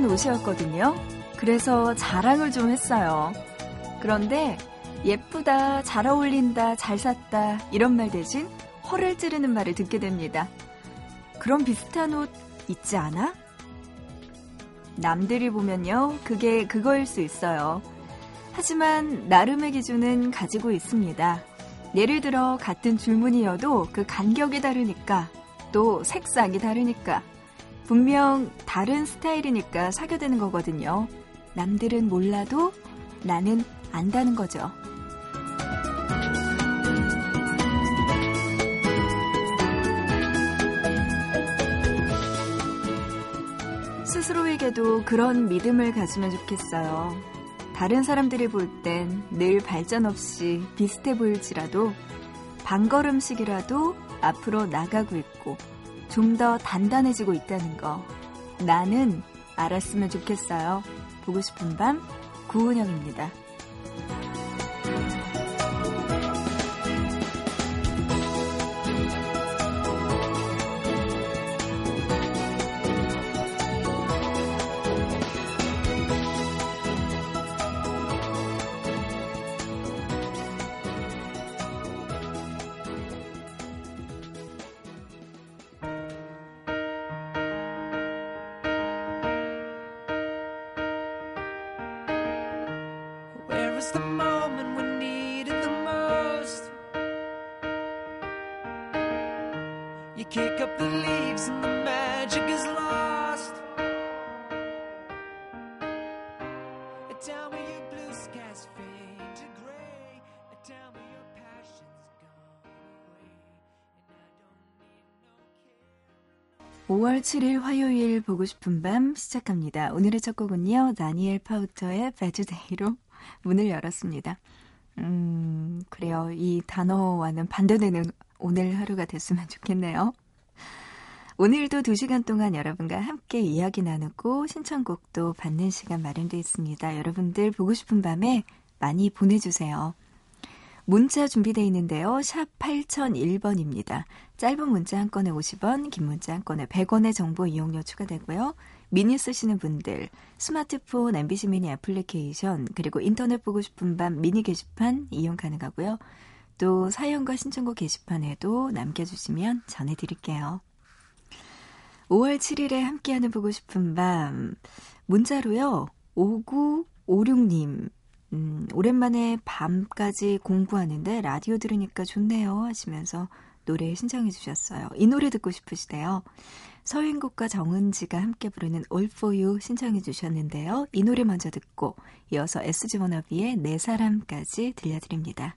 산 옷이었거든요. 그래서 자랑을 좀 했어요. 그런데 예쁘다, 잘 어울린다, 잘 샀다 이런 말 대신 허를 찌르는 말을 듣게 됩니다. 그런 비슷한 옷 있지 않아? 남들이 보면요, 그게 그거일 수 있어요. 하지만 나름의 기준은 가지고 있습니다. 예를 들어 같은 줄무늬여도 그 간격이 다르니까 또 색상이 다르니까 분명 다른 스타일이니까 사겨되는 거거든요. 남들은 몰라도 나는 안다는 거죠. 스스로에게도 그런 믿음을 가지면 좋겠어요. 다른 사람들이 볼 땐 늘 발전 없이 비슷해 보일지라도 반걸음씩이라도 앞으로 나가고 있고 좀 더 단단해지고 있다는 거 나는 알았으면 좋겠어요. 보고 싶은 밤 구은영입니다. 5월 7일 화요일 보고 싶은 밤 시작합니다. 오늘의 첫 곡은요. 다니엘 파우터의 배드데이로 문을 열었습니다. 음, 그래요. 이 단어와는 반대되는 오늘 하루가 됐으면 좋겠네요. 오늘도 2시간 동안 여러분과 함께 이야기 나누고 신청곡도 받는 시간 마련되어 있습니다. 여러분들 보고 싶은 밤에 많이 보내주세요. 문자 준비되어 있는데요. 샵 8001번입니다. 짧은 문자 한 건에 50원, 긴 문자 한 건에 100원의 정보 이용료 추가되고요. 미니 쓰시는 분들, 스마트폰, MBC 미니 애플리케이션, 그리고 인터넷 보고 싶은 밤 미니 게시판 이용 가능하고요. 또 사연과 신청곡 게시판에도 남겨주시면 전해드릴게요. 5월 7일에 함께하는 보고 싶은 밤 문자로요. 5956님 음, 오랜만에 밤까지 공부하는데 라디오 들으니까 좋네요 하시면서 노래 신청해 주셨어요. 이 노래 듣고 싶으시대요. 서인국과 정은지가 함께 부르는 All For You 신청해 주셨는데요. 이 노래 먼저 듣고 이어서 SG 워너비의 내 사람까지 들려드립니다.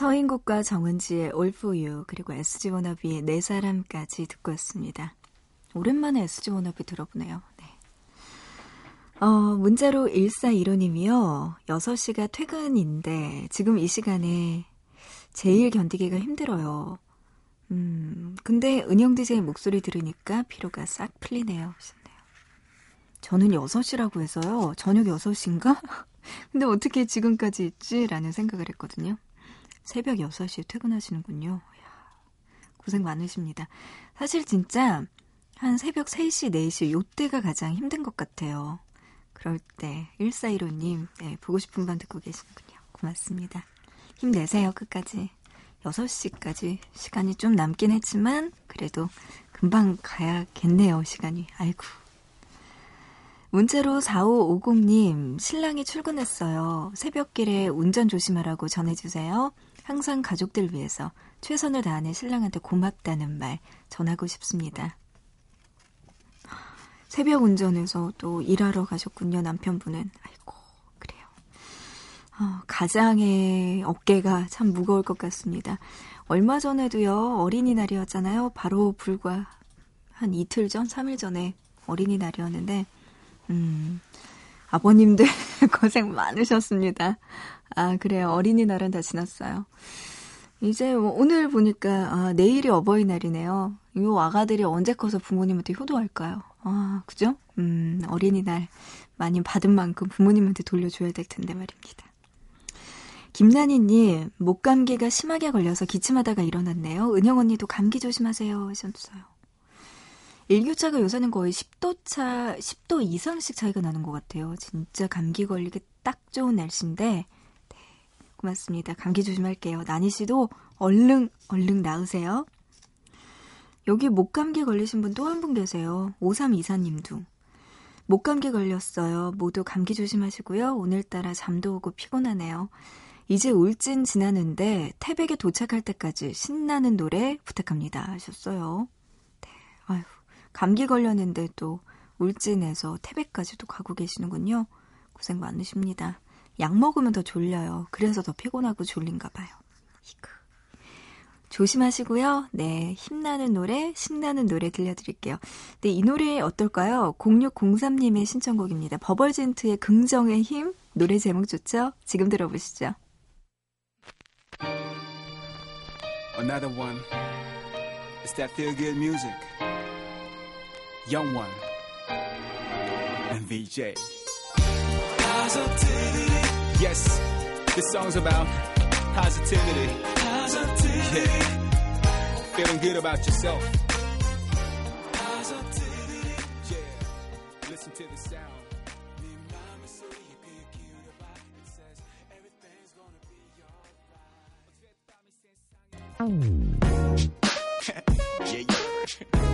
서인국과 정은지의 You 그리고 SG 워너비의 네 사람까지 듣고 왔습니다. 오랜만에 SG 워너비 들어보네요. 네. 어, 문자로 1415님이요. 6시가 퇴근인데 지금 이 시간에 제일 견디기가 힘들어요. 음, 근데 은영 디제이 목소리 들으니까 피로가 싹 풀리네요. 하셨네요. 저는 6시라고 해서요. 저녁 6시인가? 근데 어떻게 지금까지 있지? 라는 생각을 했거든요. 새벽 6시에 퇴근하시는군요. 고생 많으십니다. 사실 진짜 한 새벽 3시, 4시 요때가 가장 힘든 것 같아요. 그럴 때 1415님 네, 보고 싶은 밤 듣고 계시는군요. 고맙습니다. 힘내세요 끝까지. 6시까지 시간이 좀 남긴 했지만 그래도 금방 가야겠네요, 시간이. 아이고. 문자로 4550님, 신랑이 출근했어요. 새벽길에 운전 조심하라고 전해주세요. 항상 가족들 위해서 최선을 다하는 신랑한테 고맙다는 말 전하고 싶습니다. 새벽 운전해서 또 일하러 가셨군요, 남편분은. 아이고, 그래요. 어, 가장의 어깨가 참 무거울 것 같습니다. 얼마 전에도요, 어린이날이었잖아요. 바로 불과 한 이틀 전, 3일 전에 어린이날이었는데, 음, 아버님들 고생 많으셨습니다. 아, 그래요. 어린이날은 다 지났어요. 이제 뭐 오늘 보니까 아, 내일이 어버이날이네요. 이 아가들이 언제 커서 부모님한테 효도할까요? 아, 그죠? 음, 어린이날 많이 받은 만큼 부모님한테 돌려줘야 될 텐데 말입니다. 김나니님, 목 감기가 심하게 걸려서 기침하다가 일어났네요. 은영 언니도 감기 조심하세요 하셨어요. 일교차가 요새는 거의 10도 차, 10도 이상씩 차이가 나는 것 같아요. 진짜 감기 걸리기 딱 좋은 날씨인데, 네, 고맙습니다. 감기 조심할게요. 나니 씨도 얼른, 얼른 나으세요. 여기 목감기 걸리신 분 또 한 분 계세요. 5324님도. 목감기 걸렸어요. 모두 감기 조심하시고요. 오늘따라 잠도 오고 피곤하네요. 이제 울진 지나는데 태백에 도착할 때까지 신나는 노래 부탁합니다. 하셨어요. 네, 아휴. 감기 걸렸는데 또 울진에서 태백까지도 가고 계시는군요. 고생 많으십니다. 약 먹으면 더 졸려요. 그래서 더 피곤하고 졸린가 봐요. 이크. 조심하시고요. 네, 힘나는 노래, 신나는 노래 들려드릴게요. 네, 이 노래 어떨까요? 0603님의 신청곡입니다. 버벌진트의 긍정의 힘, 노래 제목 좋죠? 지금 들어보시죠. Another one. It's that feel good music. Young One, and VJ. Positivity. Yes, this song's about positivity. Positivity. Yeah. Feeling good about yourself. Positivity. Yeah. Listen to the sound. yeah, yeah.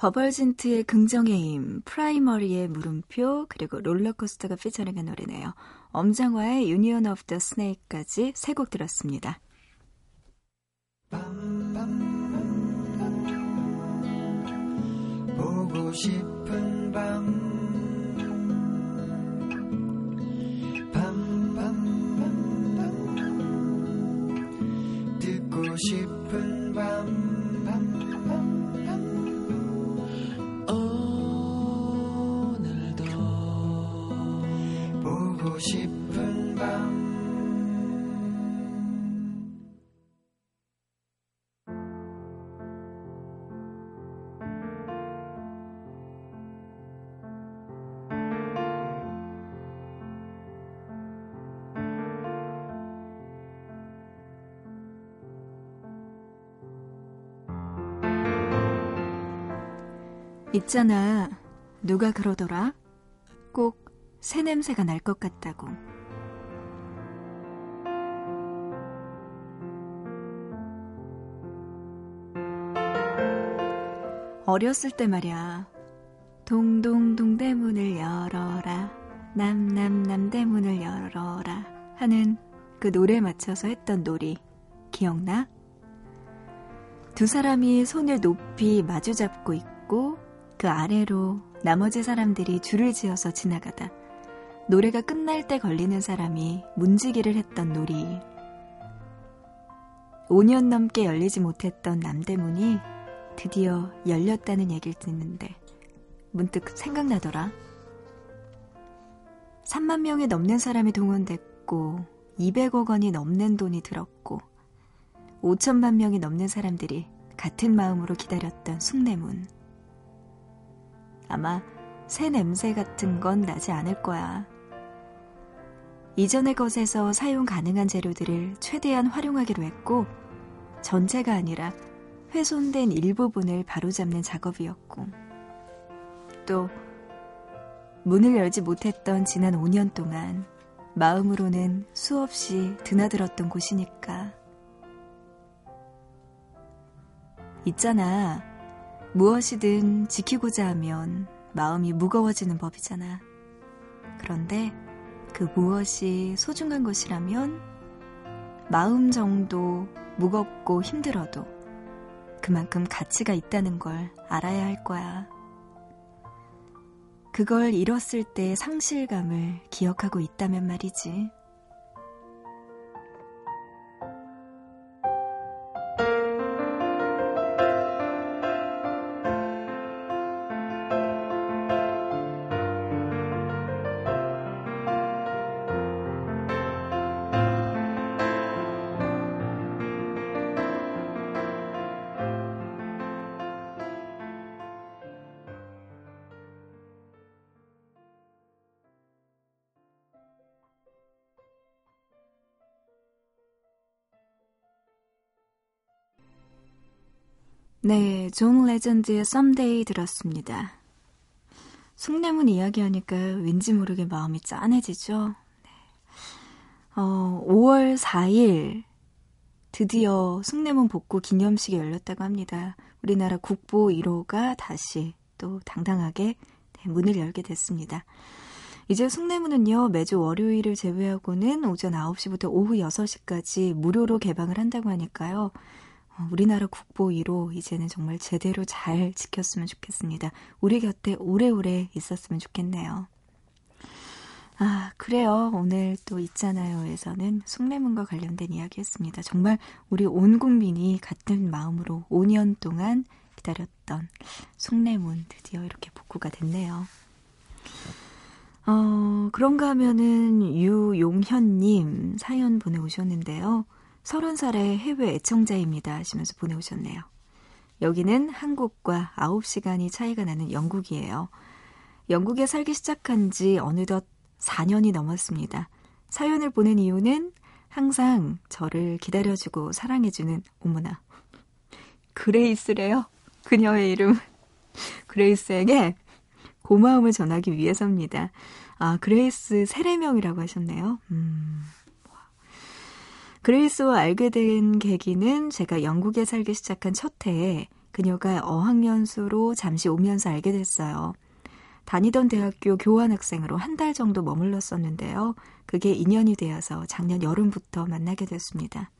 버벌진트의 긍정의 힘, 프라이머리의 물음표, 그리고 롤러코스터가 피처링한 노래네요. 엄정화의 Union of the Snake까지 세 곡 들었습니다. 보고 싶은 밤 싶은 밤 있잖아. 누가 그러더라? 꼭 새 냄새가 날 것 같다고. 어렸을 때 말이야. 동동동 대문을 열어라. 남남남 대문을 열어라. 하는 그 노래에 맞춰서 했던 놀이. 기억나? 두 사람이 손을 높이 마주 잡고 있고 그 아래로 나머지 사람들이 줄을 지어서 지나가다 노래가 끝날 때 걸리는 사람이 문지기를 했던 놀이. 5년 넘게 열리지 못했던 남대문이 드디어 열렸다는 얘기를 듣는데 문득 생각나더라. 3만 명이 넘는 사람이 동원됐고 200억 원이 넘는 돈이 들었고 5천만 명이 넘는 사람들이 같은 마음으로 기다렸던 숭례문. 아마 새 냄새 같은 건 나지 않을 거야. 이전의 것에서 사용 가능한 재료들을 최대한 활용하기로 했고, 전체가 아니라 훼손된 일부분을 바로잡는 작업이었고, 또 문을 열지 못했던 지난 5년 동안 마음으로는 수없이 드나들었던 곳이니까. 있잖아. 무엇이든 지키고자 하면 마음이 무거워지는 법이잖아. 그런데 그 무엇이 소중한 것이라면 마음 정도 무겁고 힘들어도 그만큼 가치가 있다는 걸 알아야 할 거야. 그걸 잃었을 때 상실감을 기억하고 있다면 말이지. 네, 존 레전드의 Someday 들었습니다. 숭례문 이야기하니까 왠지 모르게 마음이 짠해지죠. 네. 어, 5월 4일 드디어 숭례문 복구 기념식이 열렸다고 합니다. 우리나라 국보 1호가 다시 또 당당하게 네, 문을 열게 됐습니다. 이제 숭례문은요, 매주 월요일을 제외하고는 오전 9시부터 오후 6시까지 무료로 개방을 한다고 하니까요. 어, 우리나라 국보 1호 이제는 정말 제대로 잘 지켰으면 좋겠습니다. 우리 곁에 오래오래 있었으면 좋겠네요. 아, 그래요. 오늘 또 있잖아요에서는 숭례문과 관련된 이야기였습니다. 정말 우리 온 국민이 같은 마음으로 5년 동안 기다렸던 숭례문 드디어 이렇게 복구가 됐네요. 어, 그런가 하면은 유용현님 사연 보내오셨는데요. 30살의 해외 애청자입니다 하시면서 보내오셨네요. 여기는 한국과 9시간이 차이가 나는 영국이에요. 영국에 살기 시작한 지 어느덧 4년이 넘었습니다. 사연을 보낸 이유는 항상 저를 기다려주고 사랑해주는 어머나 그레이스래요. 그녀의 이름 그레이스에게 고마움을 전하기 위해서입니다. 아 그레이스 세례명이라고 하셨네요. 음. 그레이스와 알게 된 계기는 제가 영국에 살기 시작한 첫 해에 그녀가 어학연수로 잠시 오면서 알게 됐어요. 다니던 대학교 교환학생으로 한 달 정도 머물렀었는데요. 그게 인연이 되어서 작년 여름부터 만나게 됐습니다.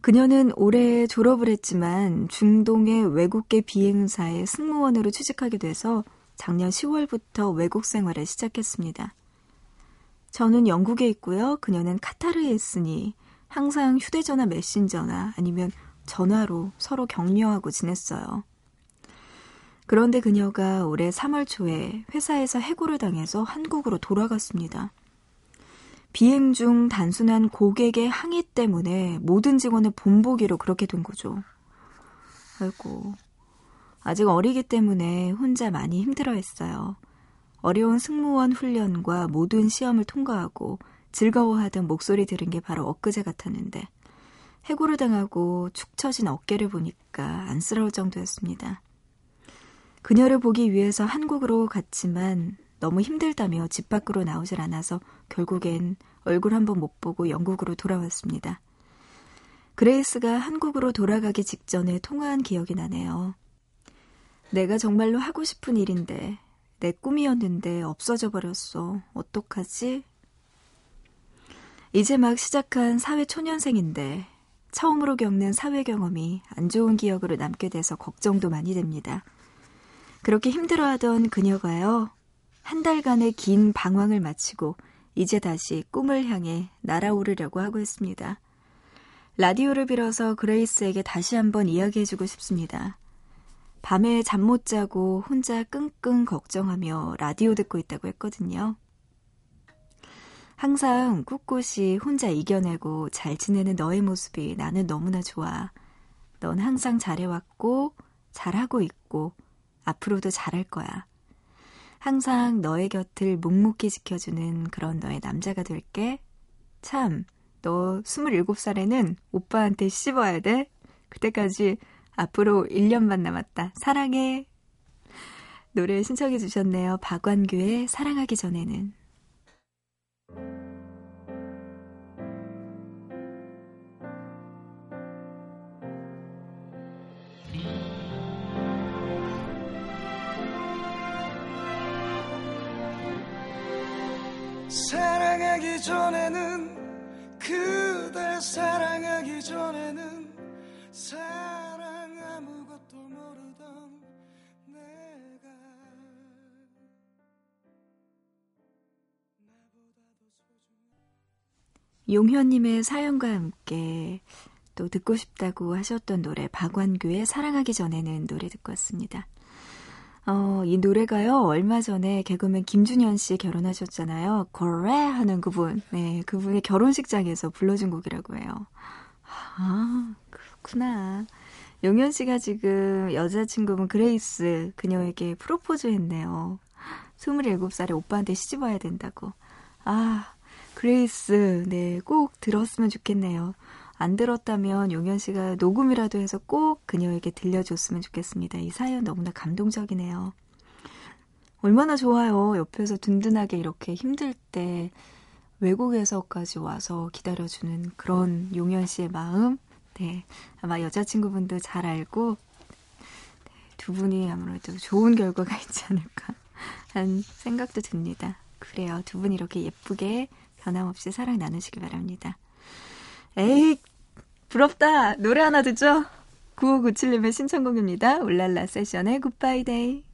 그녀는 올해 졸업을 했지만 중동의 외국계 비행사의 승무원으로 취직하게 돼서 작년 10월부터 외국 생활을 시작했습니다. 저는 영국에 있고요. 그녀는 카타르에 있으니 항상 휴대전화 메신저나 아니면 전화로 서로 격려하고 지냈어요. 그런데 그녀가 올해 3월 초에 회사에서 해고를 당해서 한국으로 돌아갔습니다. 비행 중 단순한 고객의 항의 때문에 모든 직원을 본보기로 그렇게 된 거죠. 아이고. 아직 어리기 때문에 혼자 많이 힘들어 했어요. 어려운 승무원 훈련과 모든 시험을 통과하고 즐거워하던 목소리 들은 게 바로 엊그제 같았는데 해고를 당하고 축 처진 어깨를 보니까 안쓰러울 정도였습니다. 그녀를 보기 위해서 한국으로 갔지만 너무 힘들다며 집 밖으로 나오질 않아서 결국엔 얼굴 한번 못 보고 영국으로 돌아왔습니다. 그레이스가 한국으로 돌아가기 직전에 통화한 기억이 나네요. 내가 정말로 하고 싶은 일인데 내 꿈이었는데 없어져 버렸어. 어떡하지? 이제 막 시작한 사회 초년생인데 처음으로 겪는 사회 경험이 안 좋은 기억으로 남게 돼서 걱정도 많이 됩니다. 그렇게 힘들어하던 그녀가요, 한 달간의 긴 방황을 마치고 이제 다시 꿈을 향해 날아오르려고 하고 있습니다. 라디오를 빌어서 그레이스에게 다시 한번 이야기해주고 싶습니다. 밤에 잠 못 자고 혼자 끙끙 걱정하며 라디오 듣고 있다고 했거든요. 항상 꿋꿋이 혼자 이겨내고 잘 지내는 너의 모습이 나는 너무나 좋아. 넌 항상 잘해왔고, 잘하고 있고, 앞으로도 잘할 거야. 항상 너의 곁을 묵묵히 지켜주는 그런 너의 남자가 될게. 참, 너 27살에는 오빠한테 씹어야 돼. 그때까지 앞으로 1년만 남았다. 사랑해. 노래 신청해 주셨네요. 박완규의 사랑하기 전에는. 사랑하기 전에는 그대 사랑하기 전에는 사 용현님의 사연과 함께 또 듣고 싶다고 하셨던 노래 박완규의 사랑하기 전에는 노래 듣고 왔습니다. 어, 이 노래가요, 얼마 전에 개그맨 김준현 씨 결혼하셨잖아요. 거래 하는 그분. 네, 그분의 결혼식장에서 불러준 곡이라고 해요. 아, 그렇구나. 용현 씨가 지금 여자친구분 그레이스 그녀에게 프로포즈 했네요. 27살에 오빠한테 시집 와야 된다고. 아, 그레이스, 네, 꼭 들었으면 좋겠네요. 안 들었다면 용현 씨가 녹음이라도 해서 꼭 그녀에게 들려줬으면 좋겠습니다. 이 사연 너무나 감동적이네요. 얼마나 좋아요. 옆에서 든든하게 이렇게 힘들 때 외국에서까지 와서 기다려주는 그런 용현 씨의 마음. 네. 아마 여자친구분도 잘 알고 네, 두 분이 아무래도 좋은 결과가 있지 않을까 하는 생각도 듭니다. 그래요. 두 분 이렇게 예쁘게 변함없이 사랑 나누시기 바랍니다. 에이, 부럽다. 노래 하나 듣죠? 9597님의 신청곡입니다. 울랄라 세션의 Goodbye Day.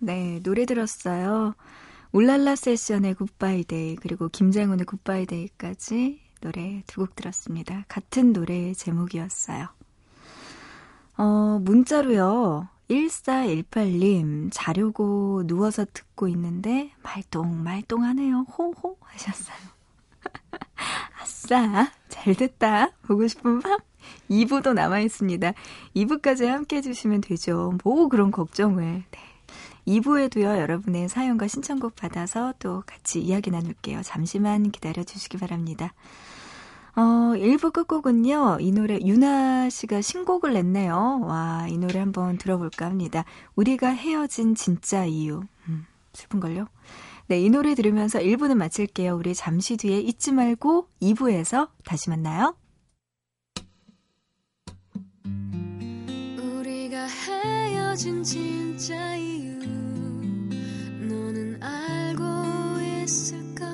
네, 노래 들었어요. 울랄라 세션의 Goodbye Day 그리고 김장훈의 Goodbye Day까지 노래 두 곡 들었습니다. 같은 노래의 제목이었어요. 어, 문자로요. 1418님, 자려고 누워서 듣고 있는데 말똥말똥하네요. 호호 하셨어요. 아싸, 잘 됐다. 보고 싶은 밤 2부도 남아 있습니다. 2부까지 함께 해주시면 되죠. 뭐 그런 걱정을. 네. 2부에도요, 여러분의 사연과 신청곡 받아서 또 같이 이야기 나눌게요. 잠시만 기다려 주시기 바랍니다. 어, 1부 끝곡은요, 이 노래, 유나 씨가 신곡을 냈네요. 와, 이 노래 한번 들어볼까 합니다. 우리가 헤어진 진짜 이유. 음, 슬픈걸요? 네, 이 노래 들으면서 1부는 마칠게요. 우리 잠시 뒤에 잊지 말고 2부에서 다시 만나요. 우리가 헤어진 진짜 이유. 알고 있을까?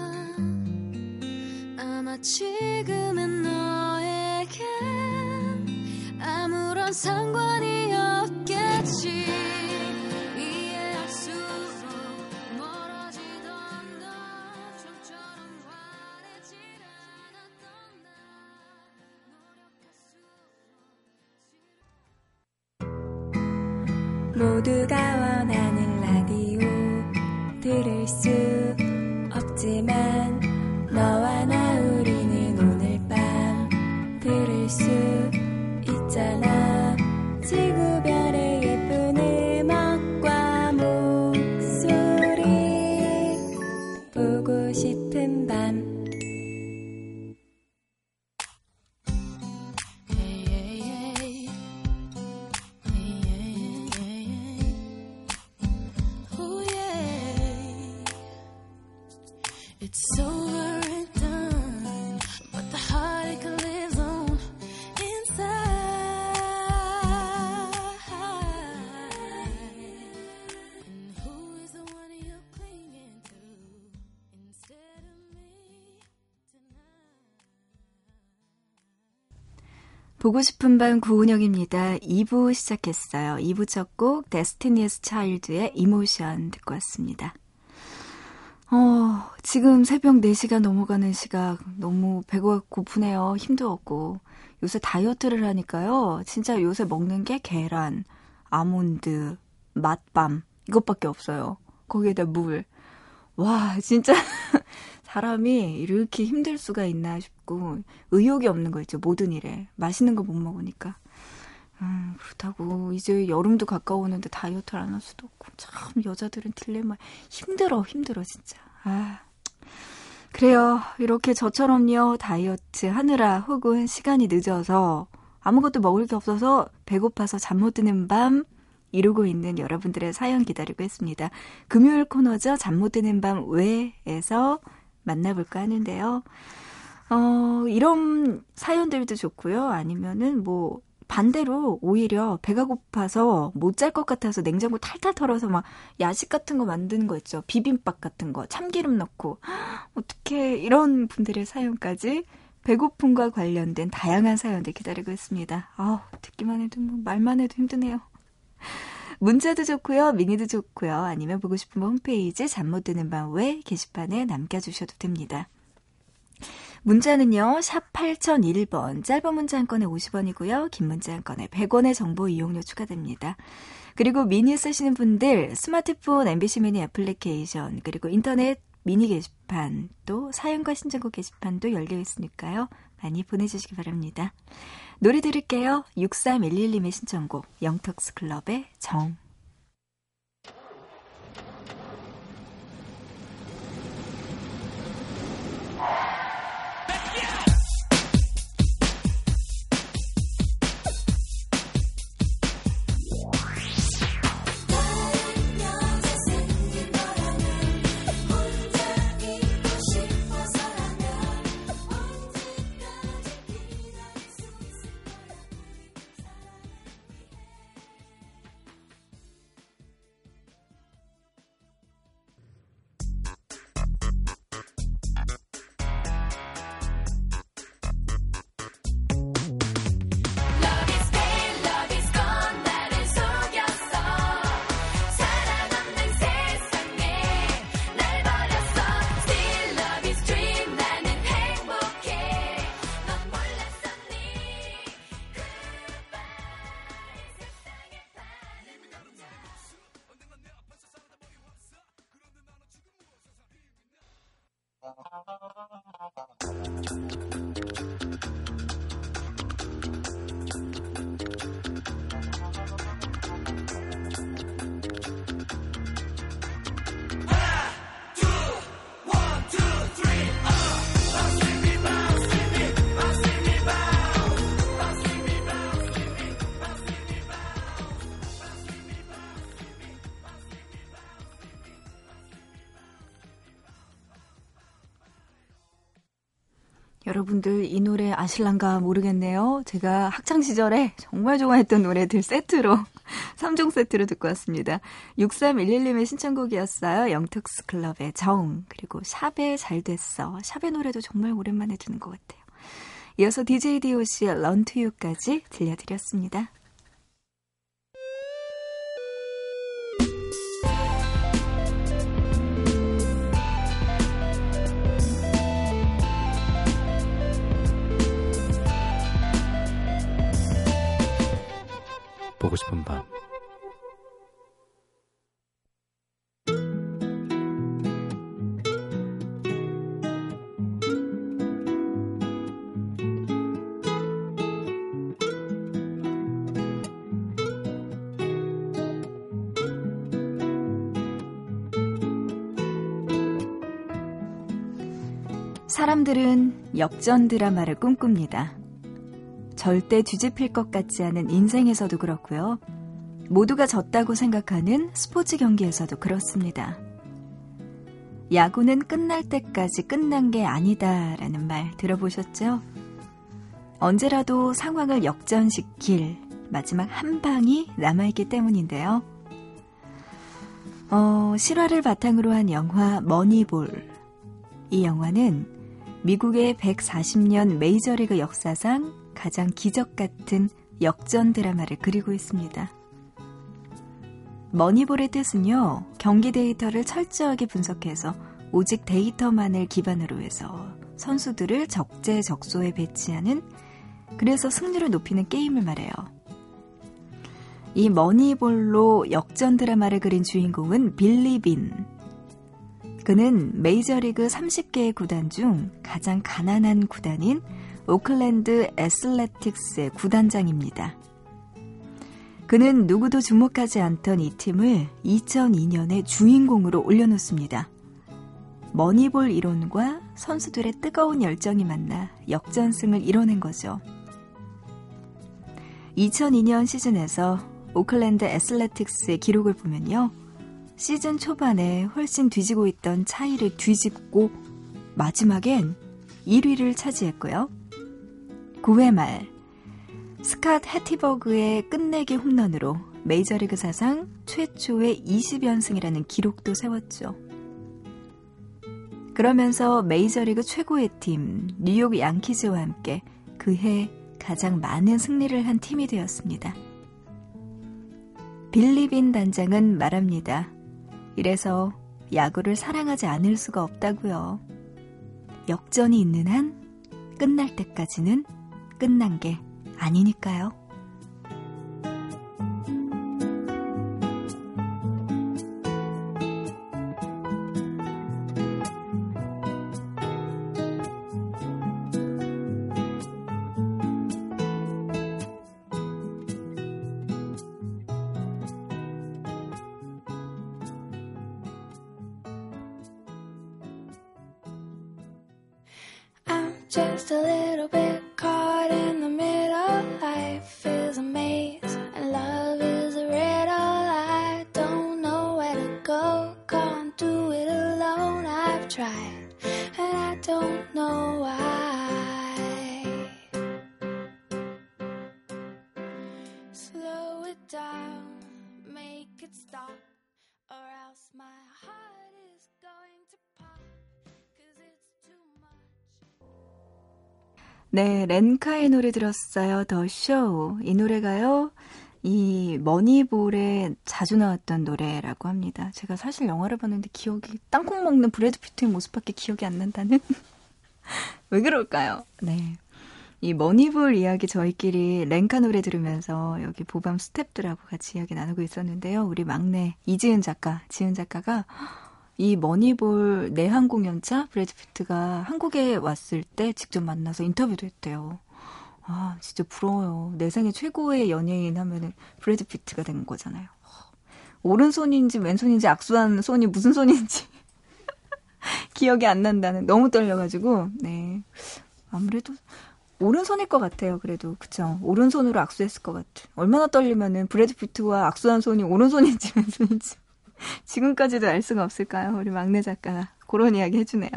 아마 지금은 너에게 아무런 상관이 없겠지. 이해할수록 멀어지던 너 좀처럼 화내질 않았던 나. 노력할수록 모두가 원하는 들을 수 없지만 보고 싶은 밤 구은영입니다. 2부 시작했어요. 2부 첫 곡 데스티니스 차일드의 이모션 듣고 왔습니다. 어, 지금 새벽 4시가 넘어가는 시각 너무 배가 고프네요. 힘도 없고. 요새 다이어트를 하니까요. 진짜 요새 먹는 게 계란, 아몬드, 맛밤 이것밖에 없어요. 거기에다 물. 와, 진짜 사람이 이렇게 힘들 수가 있나 싶고 의욕이 없는 거 있죠. 모든 일에. 맛있는 거 못 먹으니까. 음, 그렇다고 이제 여름도 가까우는데 다이어트를 안 할 수도 없고 참 여자들은 딜레마 힘들어 힘들어 진짜. 아. 그래요. 이렇게 저처럼요. 다이어트 하느라 혹은 시간이 늦어서 아무것도 먹을 게 없어서 배고파서 잠 못 드는 밤 이루고 있는 여러분들의 사연 기다리고 있습니다. 금요일 코너죠. 잠 못 드는 밤 외에서 만나볼까 하는데요. 어, 이런 사연들도 좋고요. 아니면은 뭐 반대로 오히려 배가 고파서 못 잘 것 같아서 냉장고 탈탈 털어서 막 야식 같은 거 만드는 거 있죠. 비빔밥 같은 거 참기름 넣고 어떻게 이런 분들의 사연까지 배고픔과 관련된 다양한 사연들 기다리고 있습니다. 아우 듣기만 해도 뭐 말만 해도 힘드네요. 문자도 좋고요. 미니도 좋고요. 아니면 보고 싶은 홈페이지 잠 못 드는 밤 외 게시판에 남겨주셔도 됩니다. 문자는요. 샵 8001번 짧은 문자 한 건에 50원이고요. 긴 문자 한 건에 100원의 정보 이용료 추가됩니다. 그리고 미니 쓰시는 분들 스마트폰 MBC 미니 애플리케이션 그리고 인터넷 미니 게시판 또 사연과 신청곡 게시판도 열려 있으니까요. 많이 보내주시기 바랍니다. 노래 들을게요. 6311님의 신청곡 영턱스 클럽의 정. 여러분들 이 노래 아실란가 모르겠네요. 제가 학창 시절에 정말 좋아했던 노래들 세트로 3종 세트로 듣고 왔습니다. 6311님의 신청곡이었어요. 영특스 클럽의 정 그리고 샵의 잘 됐어. 샵의 노래도 정말 오랜만에 듣는 것 같아요. 이어서 DJ DOC의 You까지 들려드렸습니다. 보고 싶은 밤 사람들은 역전 드라마를 꿈꿉니다. 절대 뒤집힐 것 같지 않은 인생에서도 그렇고요. 모두가 졌다고 생각하는 스포츠 경기에서도 그렇습니다. 야구는 끝날 때까지 끝난 게 아니다라는 말 들어보셨죠? 언제라도 상황을 역전시킬 마지막 한 방이 남아있기 때문인데요. 어, 실화를 바탕으로 한 영화 머니볼. 이 영화는 미국의 140년 메이저리그 역사상 가장 기적 같은 역전 드라마를 그리고 있습니다. 머니볼의 뜻은요, 경기 데이터를 철저하게 분석해서 오직 데이터만을 기반으로 해서 선수들을 적재적소에 배치하는 그래서 승률을 높이는 게임을 말해요. 이 머니볼로 역전 드라마를 그린 주인공은 빌리 빈. 그는 메이저리그 30개의 구단 중 가장 가난한 구단인 오클랜드 애슬레틱스의 구단장입니다. 그는 누구도 주목하지 않던 이 팀을 2002년에 주인공으로 올려놓습니다. 머니볼 이론과 선수들의 뜨거운 열정이 만나 역전승을 이뤄낸 거죠. 2002년 시즌에서 오클랜드 애슬레틱스의 기록을 보면요. 시즌 초반에 훨씬 뒤지고 있던 차이를 뒤집고 마지막엔 1위를 차지했고요. 9회 말 스캇 해티버그의 끝내기 홈런으로 메이저리그 사상 최초의 20연승이라는 기록도 세웠죠. 그러면서 메이저리그 최고의 팀 뉴욕 양키즈와 함께 그해 가장 많은 승리를 한 팀이 되었습니다. 빌리빈 단장은 말합니다. 이래서 야구를 사랑하지 않을 수가 없다고요. 역전이 있는 한 끝날 때까지는 끝난 게 아니니까요. I'm just a little bit 네, 렌카의 노래 들었어요. The Show. 이 노래가요. 이 머니볼에 자주 나왔던 노래라고 합니다. 제가 사실 영화를 봤는데 기억이 땅콩 먹는 브래드 피트의 모습밖에 기억이 안 난다는. 왜 그럴까요? 네. 이 머니볼 이야기 저희끼리 렌카 노래 들으면서 여기 보밤 스탭들하고 같이 이야기 나누고 있었는데요. 우리 막내 이지은 작가, 지은 작가가 이 머니볼 내한 공연차 브래드 피트가 한국에 왔을 때 직접 만나서 인터뷰도 했대요. 아, 진짜 부러워요. 내 생애 최고의 연예인 하면은 브래드 피트가 된 거잖아요. 오른손인지 왼손인지 악수한 손이 무슨 손인지 기억이 안 난다는 너무 떨려가지고 네 아무래도 오른손일 것 같아요. 그래도 그쵸 오른손으로 악수했을 것 같아. 얼마나 떨리면은 브래드 피트와 악수한 손이 오른손인지 왼손인지 지금까지도 알 수가 없을까요? 우리 막내 작가가 그런 이야기 해주네요.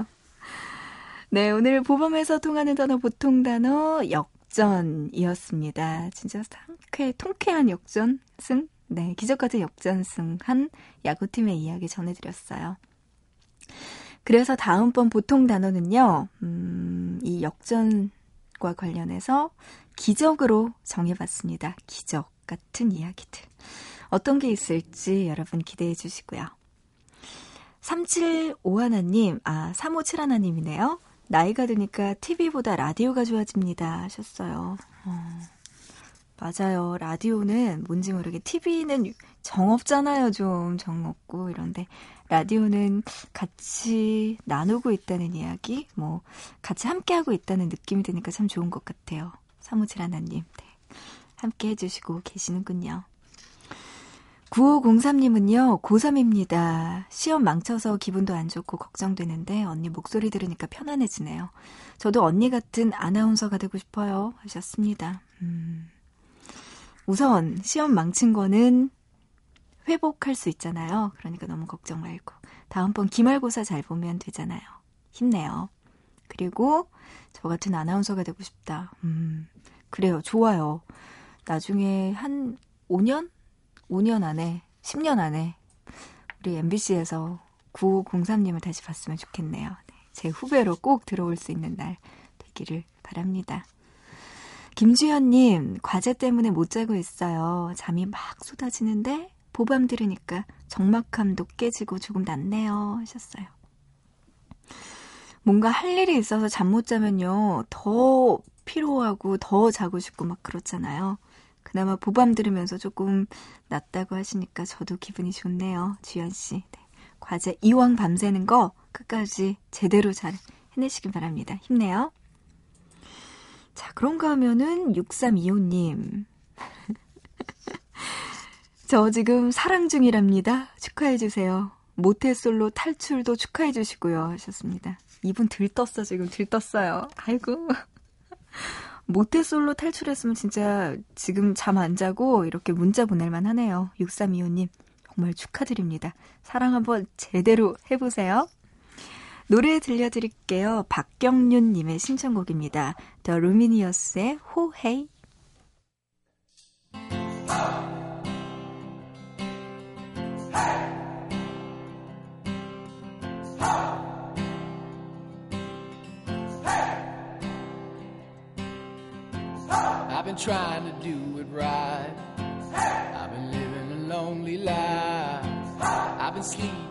네, 오늘 보범에서 통하는 단어 보통 단어 역전이었습니다. 진짜 상쾌, 통쾌한 역전승? 네, 기적 같은 역전승 한 야구팀의 이야기 전해드렸어요. 그래서 다음번 보통 단어는요, 음, 이 역전과 관련해서 기적으로 정해봤습니다. 기적 같은 이야기들. 어떤 게 있을지 여러분 기대해 주시고요. 3751님, 아, 3571님이네요. 나이가 드니까 TV보다 라디오가 좋아집니다. 하셨어요. 어, 맞아요. 라디오는 뭔지 모르게 TV는 정없잖아요. 좀 정없고 이런데 라디오는 같이 나누고 있다는 이야기, 뭐 같이 함께하고 있다는 느낌이 드니까 참 좋은 것 같아요. 사무칠 하나님, 네. 함께 해주시고 계시는군요. 9503님은요, 고3입니다. 시험 망쳐서 기분도 안 좋고 걱정되는데 언니 목소리 들으니까 편안해지네요. 저도 언니 같은 아나운서가 되고 싶어요. 하셨습니다. 음. 우선, 시험 망친 거는 회복할 수 있잖아요. 그러니까 너무 걱정 말고. 다음번 기말고사 잘 보면 되잖아요. 힘내요. 그리고 저 같은 아나운서가 되고 싶다. 음, 그래요. 좋아요. 나중에 한 5년? 5년 안에, 10년 안에 우리 MBC에서 9503님을 다시 봤으면 좋겠네요. 네, 제 후배로 꼭 들어올 수 있는 날 되기를 바랍니다. 김주현님, 과제 때문에 못 자고 있어요. 잠이 막 쏟아지는데 보밤 들으니까 적막함도 깨지고 조금 낫네요. 하셨어요. 뭔가 할 일이 있어서 잠 못 자면요. 더 피로하고 더 자고 싶고 막 그렇잖아요. 그나마 보밤 들으면서 조금 낫다고 하시니까 저도 기분이 좋네요. 주연 씨. 네. 과제 이왕 밤새는 거 끝까지 제대로 잘 해내시길 바랍니다. 힘내요. 자, 그런가 하면은 6325님. 저 지금 사랑 중이랍니다. 축하해주세요. 모태솔로 탈출도 축하해주시고요. 하셨습니다. 이분 들떴어, 지금 들떴어요. 아이고. 모태솔로 탈출했으면 진짜 지금 잠 안 자고 이렇게 문자 보낼만 하네요. 6325님. 정말 축하드립니다. 사랑 한번 제대로 해보세요. 노래 들려드릴게요. 박경윤님의 신청곡입니다. The Luminious의 호헤이. Trying to do it right. I've been living a lonely life. I've been sleeping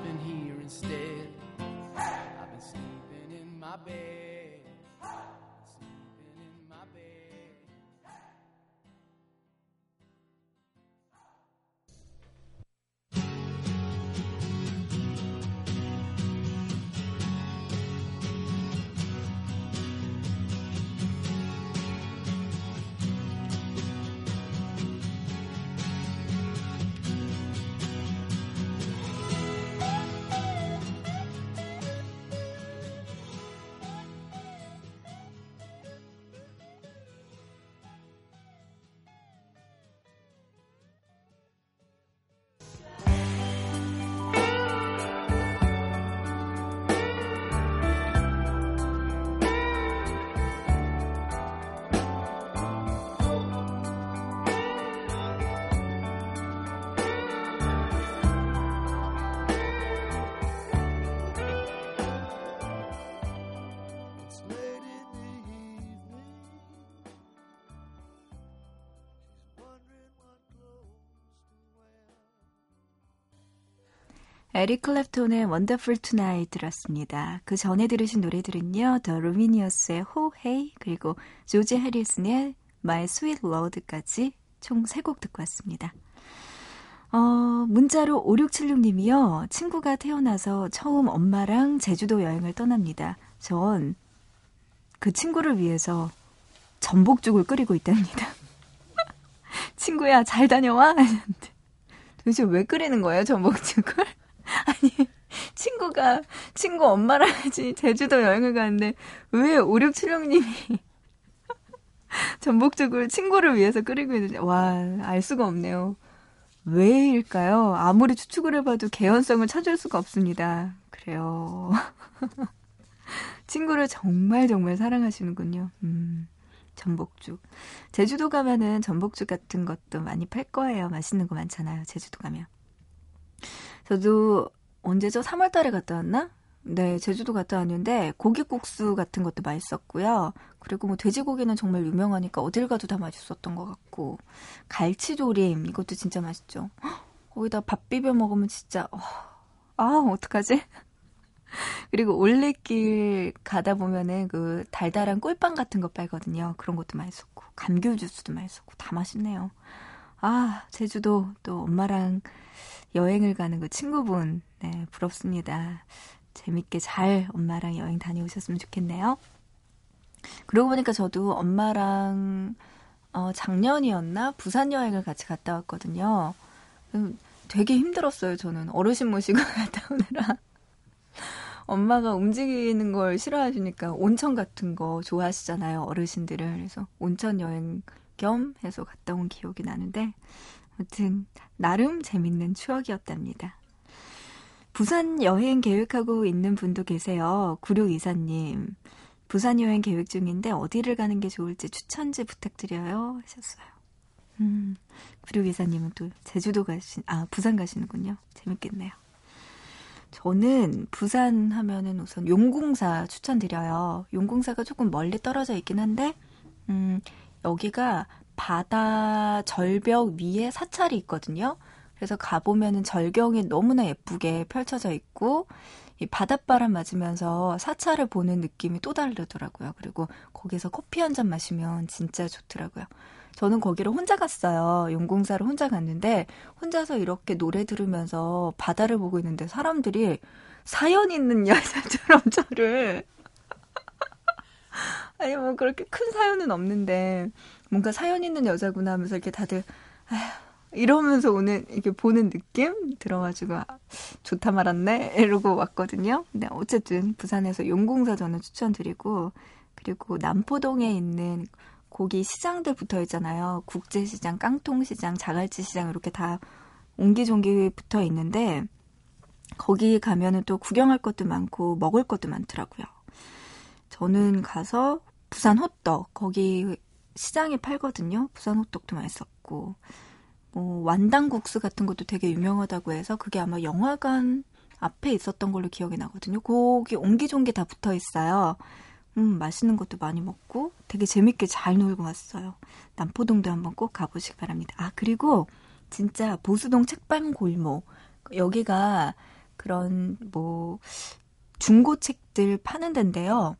에릭 클랩톤의 Wonderful Tonight 들었습니다. 그 전에 들으신 노래들은요. The Luminious의 Ho Hey 그리고 조지 해리슨의 My Sweet Lord까지 총 3곡 듣고 왔습니다. 어, 문자로 5676님이요. 친구가 태어나서 처음 엄마랑 제주도 여행을 떠납니다. 전 그 친구를 위해서 전복죽을 끓이고 있답니다. 친구야, 잘 다녀와? 했는데 도대체 왜 끓이는 거예요, 전복죽을? 아니, 친구가, 친구 엄마랑 같이 제주도 여행을 가는데, 왜 5676님이 전복죽을 친구를 위해서 끓이고 있는지, 와, 알 수가 없네요. 왜일까요? 아무리 추측을 해봐도 개연성을 찾을 수가 없습니다. 그래요. 친구를 정말 정말 사랑하시는군요. 음, 전복죽. 제주도 가면은 전복죽 같은 것도 많이 팔 거예요. 맛있는 거 많잖아요. 제주도 가면. 저도 언제죠? 3월 달에 갔다 왔나? 네, 제주도 갔다 왔는데 고기국수 같은 것도 맛있었고요. 그리고 뭐 돼지고기는 정말 유명하니까 어딜 가도 다 맛있었던 것 같고 갈치조림 이것도 진짜 맛있죠. 헉, 거기다 밥 비벼 먹으면 진짜 어, 아 어떡하지? 그리고 올레길 가다 보면은 그 달달한 꿀빵 같은 거 팔거든요. 그런 것도 맛있었고 감귤 주스도 맛있었고 다 맛있네요. 아 제주도 또 엄마랑 여행을 가는 그 친구분 네 부럽습니다. 재밌게 잘 엄마랑 여행 다녀오셨으면 좋겠네요. 그러고 보니까 저도 엄마랑 어, 작년이었나 부산 여행을 같이 갔다 왔거든요. 음, 되게 힘들었어요, 저는. 어르신 모시고 갔다 오느라. 엄마가 움직이는 걸 싫어하시니까 온천 같은 거 좋아하시잖아요, 어르신들은. 그래서 온천 여행 겸 해서 갔다 온 기억이 나는데, 아무튼, 나름 재밌는 추억이었답니다. 부산 여행 계획하고 있는 분도 계세요. 9624님. 부산 여행 계획 중인데 어디를 가는 게 좋을지 추천지 부탁드려요. 하셨어요. 음, 9624님은 또 제주도 가신, 아, 부산 가시는군요. 재밌겠네요. 저는 부산 하면은 우선 용궁사 추천드려요. 용궁사가 조금 멀리 떨어져 있긴 한데, 음, 여기가 바다 절벽 위에 사찰이 있거든요. 그래서 가보면은 절경이 너무나 예쁘게 펼쳐져 있고, 이 바닷바람 맞으면서 사찰을 보는 느낌이 또 다르더라고요. 그리고 거기서 커피 한 잔 마시면 진짜 좋더라고요. 저는 거기를 혼자 갔어요. 용궁사를 혼자 갔는데 혼자서 이렇게 노래 들으면서 바다를 보고 있는데 사람들이 사연 있는 여자처럼 저를 아니 뭐 그렇게 큰 사연은 없는데 뭔가 사연 있는 여자구나 하면서 이렇게 다들 아휴 이러면서 오는 이렇게 보는 느낌 들어가지고 아, 좋다 말았네 이러고 왔거든요. 근데 어쨌든 부산에서 용궁사 저는 추천드리고 그리고 남포동에 있는 고기 시장들 붙어 있잖아요. 국제시장, 깡통시장, 자갈치시장 이렇게 다 옹기종기 붙어 있는데 거기 가면은 또 구경할 것도 많고 먹을 것도 많더라고요. 저는 가서 부산 호떡 거기 시장에 팔거든요. 부산 호떡도 맛있었고 뭐 완당국수 같은 것도 되게 유명하다고 해서 그게 아마 영화관 앞에 있었던 걸로 기억이 나거든요. 거기 옹기종기 다 붙어 있어요. 음, 맛있는 것도 많이 먹고 되게 재밌게 잘 놀고 왔어요. 남포동도 한번 꼭 가보시기 바랍니다. 아, 그리고 진짜 보수동 책방 골목. 여기가 그런 뭐 중고 책들 파는 데인데요.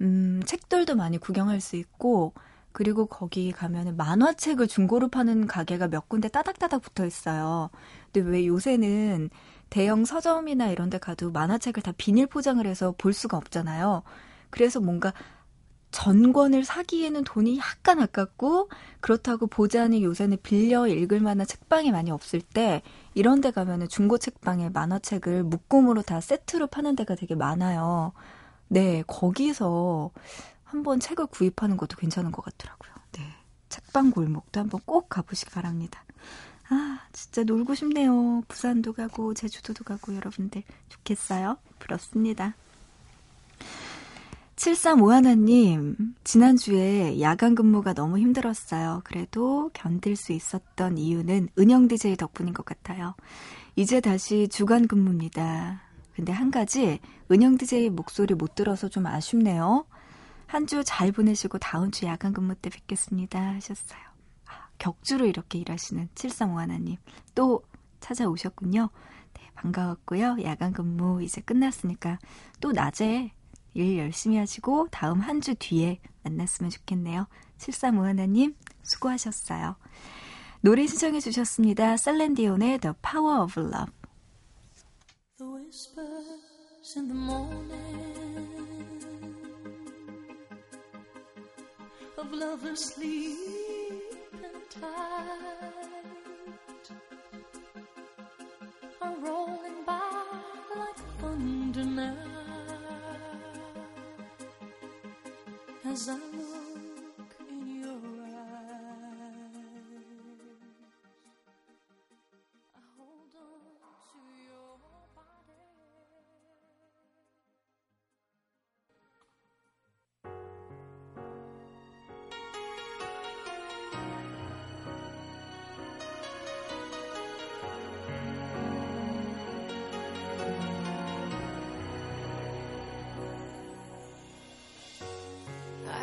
음, 책들도 많이 구경할 수 있고 그리고 거기 가면은 만화책을 중고로 파는 가게가 몇 군데 따닥따닥 붙어 있어요. 근데 왜 요새는 대형 서점이나 이런 데 가도 만화책을 다 비닐 포장을 해서 볼 수가 없잖아요. 그래서 뭔가 전권을 사기에는 돈이 약간 아깝고 그렇다고 보자니 요새는 빌려 읽을 만한 책방이 많이 없을 때 이런 데 가면은 중고 책방에 만화책을 묶음으로 다 세트로 파는 데가 되게 많아요. 네, 거기서 한번 책을 구입하는 것도 괜찮은 것 같더라고요. 네. 책방 골목도 한번 꼭 가보시기 바랍니다. 아, 진짜 놀고 싶네요. 부산도 가고 제주도도 가고 여러분들 좋겠어요? 부럽습니다. 7351님, 지난주에 야간 근무가 너무 힘들었어요. 그래도 견딜 수 있었던 이유는 은영 DJ 덕분인 것 같아요. 이제 다시 주간 근무입니다. 근데 한 가지, 은영 DJ 목소리 못 들어서 좀 아쉽네요. 한 주 잘 보내시고 다음 주 야간 근무 때 뵙겠습니다. 하셨어요. 아, 격주로 이렇게 일하시는 7351님. 또 찾아오셨군요. 네, 반가웠고요. 야간 근무 이제 끝났으니까 또 낮에 일 열심히 하시고 다음 한 주 뒤에 만났으면 좋겠네요. 7351님 수고하셨어요. 노래 신청해 주셨습니다. 셀렌디온의 The Power of Love. The of lovers sleep and tight are rolling by like thunder now. As I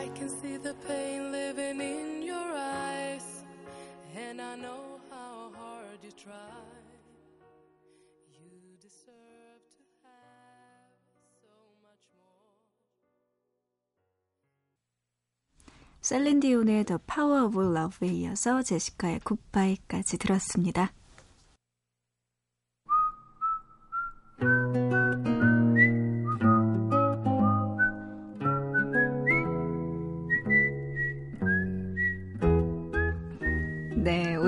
I can see the pain living in your eyes, and I know how hard you try. You deserve to have so much more. 셀린디온의 The Power of Love에 이어서 제시카의 굿바이까지 들었습니다.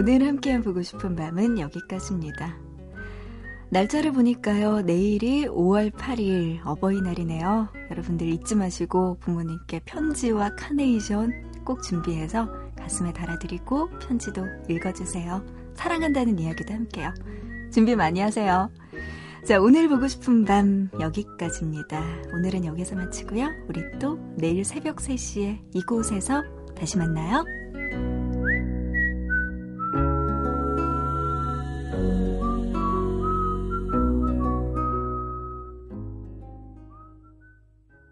오늘 함께 보고 싶은 밤은 여기까지입니다. 날짜를 보니까요, 내일이 5월 8일 어버이날이네요. 여러분들 잊지 마시고 부모님께 편지와 카네이션 꼭 준비해서 가슴에 달아드리고 편지도 읽어주세요. 사랑한다는 이야기도 함께요. 준비 많이 하세요. 자, 오늘 보고 싶은 밤 여기까지입니다. 오늘은 여기서 마치고요. 우리 또 내일 새벽 3시에 이곳에서 다시 만나요.